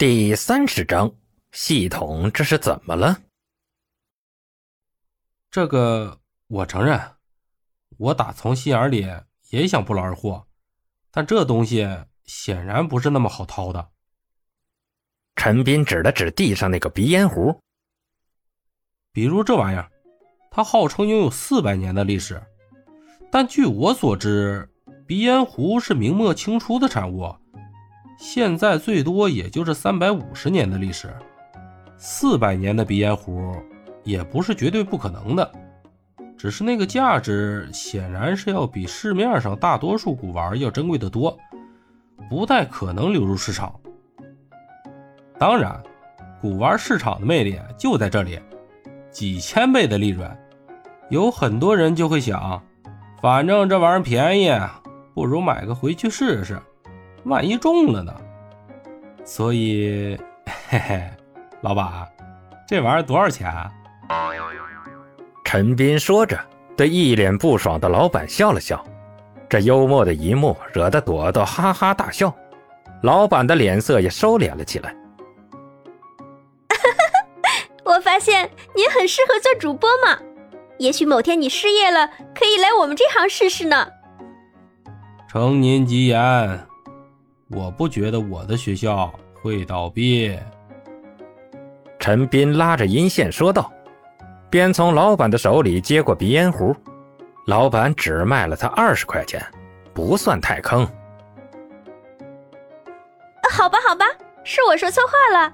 第三十章，系统这是怎么了？这个我承认，我打从心眼里也想不劳而获，但这东西显然不是那么好掏的。陈斌指了指地上那个鼻烟壶，比如这玩意儿，它号称拥有四百年的历史，但据我所知，鼻烟壶是明末清初的产物。现在最多也就是三百五十年的历史，四百年的鼻烟壶也不是绝对不可能的，只是那个价值显然是要比市面上大多数古玩要珍贵的多，不太可能流入市场。当然，古玩市场的魅力就在这里，几千倍的利润，有很多人就会想，反正这玩意儿便宜，不如买个回去试试。万一中了呢？所以，嘿嘿，老板，这玩意儿多少钱？啊陈斌说着，对一脸不爽的老板笑了笑。这幽默的一幕惹得朵朵哈哈大笑，老板的脸色也收敛了起来。我发现你很适合做主播嘛，也许某天你失业了，可以来我们这行试试呢。承您吉言。我不觉得我的学校会倒闭。陈斌拉着音线说道，边从老板的手里接过鼻烟壶。老板只卖了他二十块钱，不算太坑。好吧，好吧，是我说错话了。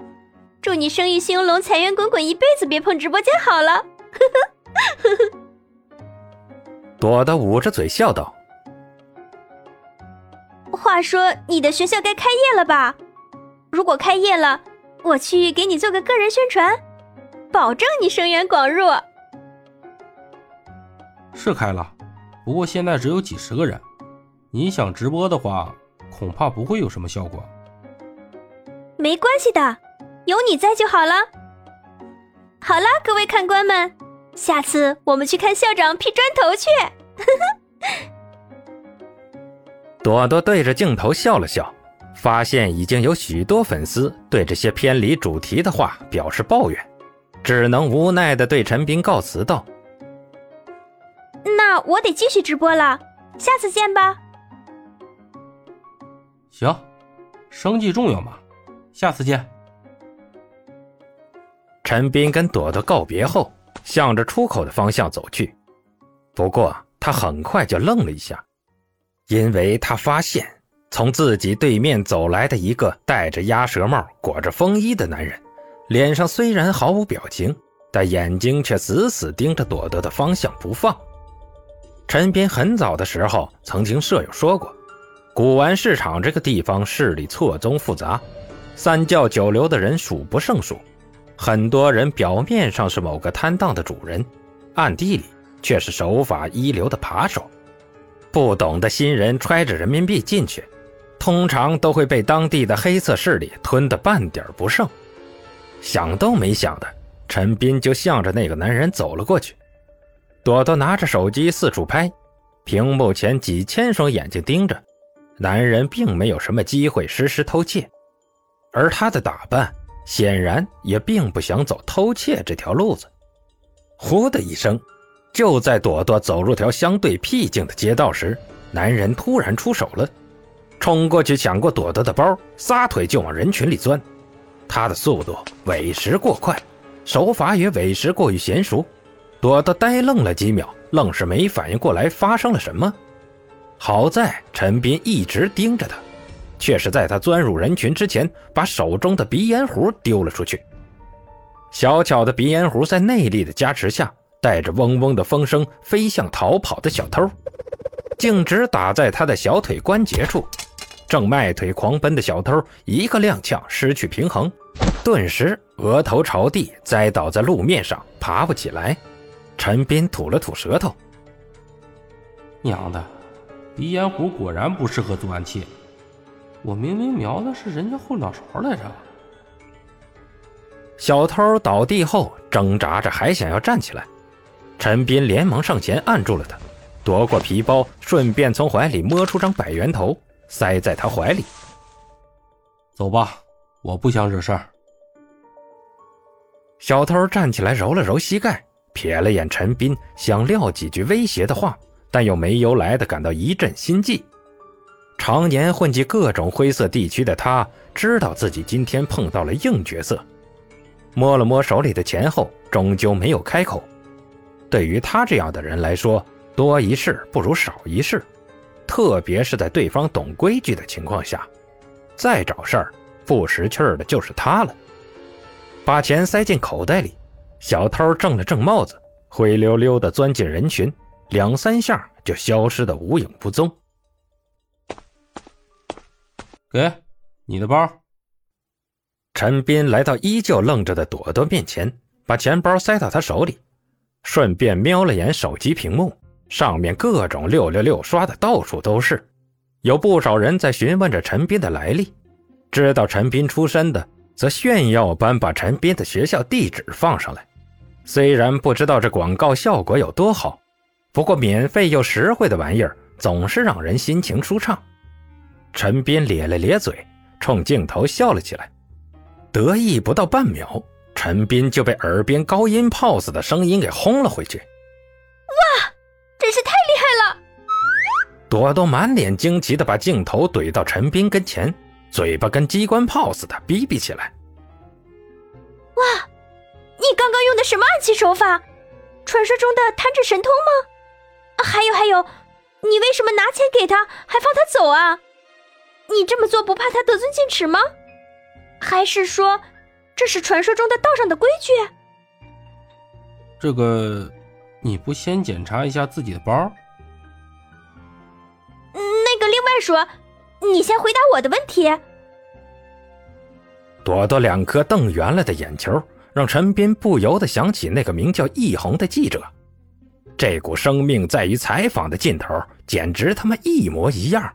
祝你生意兴隆，财源滚滚，一辈子别碰直播间好了。呵呵，呵呵朵朵捂着嘴笑道。话说，你的学校该开业了吧？如果开业了，我去给你做个个人宣传，保证你生源广入。是开了，不过现在只有几十个人，你想直播的话，恐怕不会有什么效果。没关系的，有你在就好了。好了，各位看官们，下次我们去看校长劈砖头去。朵朵对着镜头笑了笑，发现已经有许多粉丝对这些偏离主题的话表示抱怨，只能无奈地对陈斌告辞道：“那我得继续直播了，下次见吧。”行，生计重要嘛，下次见。陈斌跟朵朵告别后，向着出口的方向走去，不过他很快就愣了一下。因为他发现，从自己对面走来的一个戴着鸭舌帽、裹着风衣的男人，脸上虽然毫无表情，但眼睛却死死盯着朵朵的方向不放。陈斌很早的时候曾经舍友说过，古玩市场这个地方势力错综复杂，三教九流的人数不胜数，很多人表面上是某个摊档的主人，暗地里却是手法一流的扒手。不懂的新人揣着人民币进去，通常都会被当地的黑色势力吞得半点不剩。想都没想的，陈斌就向着那个男人走了过去。朵朵拿着手机四处拍，屏幕前几千双眼睛盯着，男人并没有什么机会实施偷窃，而他的打扮显然也并不想走偷窃这条路子。呼的一声。就在朵朵走入条相对僻静的街道时，男人突然出手了，冲过去抢过朵朵的包，撒腿就往人群里钻。他的速度委实过快，手法也委实过于娴熟。朵朵呆愣了几秒，愣是没反应过来发生了什么。好在陈斌一直盯着他，却是在他钻入人群之前，把手中的鼻烟壶丢了出去。小巧的鼻烟壶在内力的加持下。带着嗡嗡的风声飞向逃跑的小偷，径直打在他的小腿关节处。正迈腿狂奔的小偷一个踉跄，失去平衡，顿时额头朝地栽倒在路面上，爬不起来。陈斌吐了吐舌头：“娘的，鼻烟壶果然不适合做暗器。我明明瞄的是人家后脑勺来着。”小偷倒地后挣扎着，还想要站起来。陈斌连忙上前按住了他，夺过皮包，顺便从怀里摸出张百元头，塞在他怀里。走吧，我不想惹事儿。小偷站起来，揉了揉膝盖，瞥了眼陈斌，想撂几句威胁的话，但又没由来的感到一阵心悸。常年混迹各种灰色地区的他，知道自己今天碰到了硬角色。摸了摸手里的钱后，终究没有开口。对于他这样的人来说，多一事不如少一事，特别是在对方懂规矩的情况下。再找事儿，不识趣儿的就是他了。把钱塞进口袋里，小偷正了正帽子，灰溜溜的钻进人群，两三下就消失的无影不踪。给，你的包。陈斌来到依旧愣着的朵朵面前，把钱包塞到他手里，顺便瞄了眼手机屏幕，上面各种六六六刷的到处都是，有不少人在询问着陈斌的来历。知道陈斌出身的，则炫耀般把陈斌的学校地址放上来。虽然不知道这广告效果有多好，不过免费又实惠的玩意儿总是让人心情舒畅。陈斌咧了咧嘴，冲镜头笑了起来。得意不到半秒，陈斌就被耳边高音炮似的声音给轰了回去。哇，真是太厉害了！朵朵满脸惊奇的把镜头怼到陈斌跟前，嘴巴跟机关炮似的哔哔起来。哇，你刚刚用的什么暗器手法？传说中的弹指神通吗？还有还有，你为什么拿钱给他，还放他走啊？你这么做不怕他得寸进尺吗？还是说，这是传说中的道上的规矩？这个，你不先检查一下自己的包？那个，另外说，你先回答我的问题。朵朵两颗瞪圆了的眼球，让陈斌不由得想起那个名叫易红的记者。这股生命在于采访的劲头，简直他妈一模一样。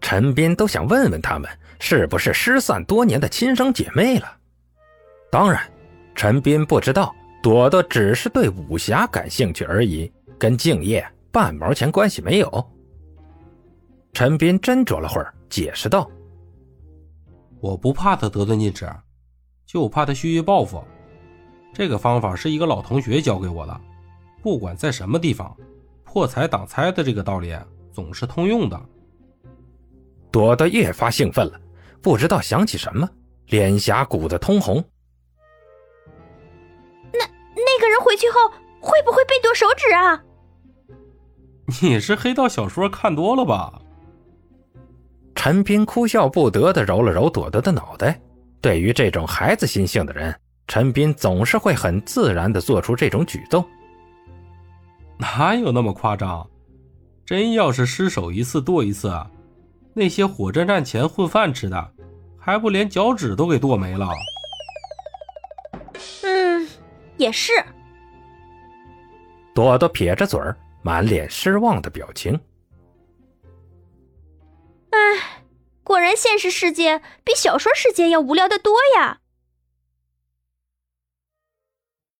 陈斌都想问问他们。是不是失散多年的亲生姐妹了？当然，陈斌不知道，朵朵只是对武侠感兴趣而已，跟敬业半毛钱关系没有。陈斌斟酌了会儿，解释道：“我不怕他得寸进尺，就怕他蓄意报复。这个方法是一个老同学教给我的，不管在什么地方，破财挡财的这个道理总是通用的。”朵朵越发兴奋了。不知道想起什么，脸颊鼓得通红。人回去后会不会被剁手指啊？你是黑道小说看多了吧？陈斌哭笑不得的揉了揉朵朵的脑袋。对于这种孩子心性的人，陈斌总是会很自然的做出这种举动。哪有那么夸张？真要是失手一次剁一次，那些火车站前混饭吃的。还不连脚趾都给剁没了？嗯，也是。朵朵撇着嘴儿，满脸失望的表情。唉，果然现实世界比小说世界要无聊的多呀。